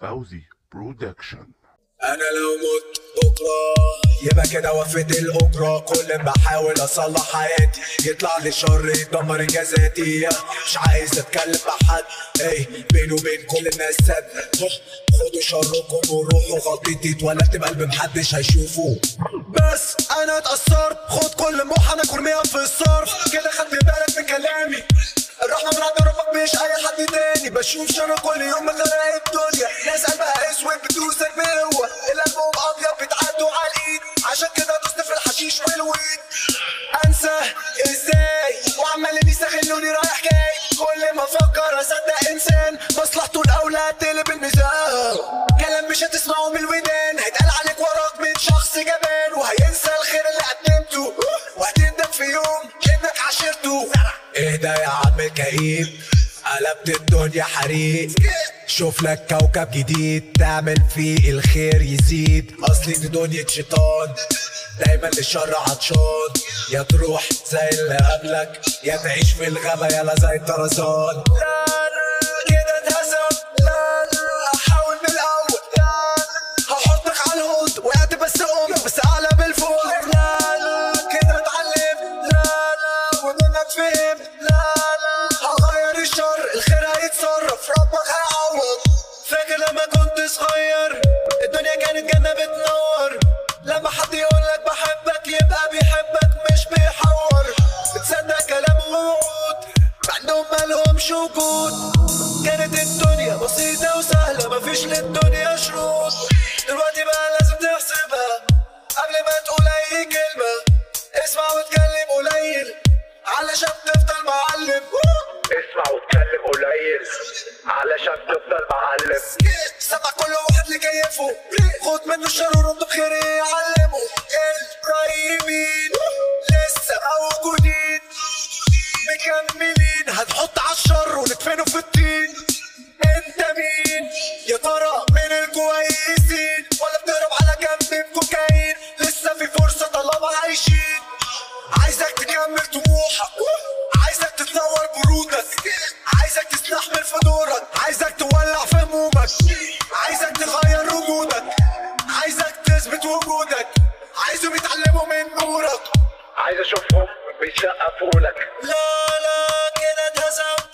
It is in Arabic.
فوزي Production. أنا لو مت بكرة يبقى كده وفيت الأجرة. كل ما أحاول أصلح حياتي يطلع لي شر يدمر انجازاتي مش عايز أتكلم مع حد اي بيني وبين كل الناس سد. خدوا شركم وروحوا. غلطتي اتولدت بقلب محدش هيشوفه. بس أنا اتأثرت. خد كل موحة أنا كرميها في الصرف. كده خدت بالك من كلامي. الرحمة من عند ربك مش أي حد تاني. بشوف شر كل يوم غير الدنيا ناس قلبها أسود بتوزن بقوة القلب ابيض بتعدوا على الإيد. عشان كده دوست في الحشيش والويد. أنسى إزاي؟ وعمالين يستغلوني رايح جاي. كل ما أفكر أصدق إنسان. مصلحته الأولى تقلب الميزان. كلام مش هتسمعه من الودان. هيتقال عليك وراك من شخص جبان. وهينسى الخير اللي قدمته. وهتندم في يوم انك عاشرته. اهدى يا عم. الكئيب قلبت الدنيا حريق. شوف لك كوكب جديد. تعمل فيه الخير يزيد. أصلي دي دنيا شيطان. دايما للشر عطشان. يا تروح زي اللي قبلك. يا تعيش في الغابة يلا زي الطرزان. صغير. الدنيا كانت جنة بتنور. لما حد يقولك بحبك يبقى بيحبك مش بيحور. بتصدق كلام ووعود. مع انهم مالهمش وجود. كانت الدنيا بسيطة وسهلة مفيش للدنيا شروط. دلوقتي بقى لازم تحسبها. مكملين هنحط على الشر وندفنه في الطين. انت مين؟ يا ترى من الكويسين؟ ولا بتهرب على جنب بكوكايين؟ لسه في فرصة طالما عايشين. عايزك تكمل طموحك عايزك تتنور برودك. عايزك تستحمل في دورك عايزك تولع في همومك. عايزك تغير وجودك عايزك تثبت وجودك. عايزهم يتعلموا من نورك. عايز أشوفهم بيسقفوا لك. لا. لا كده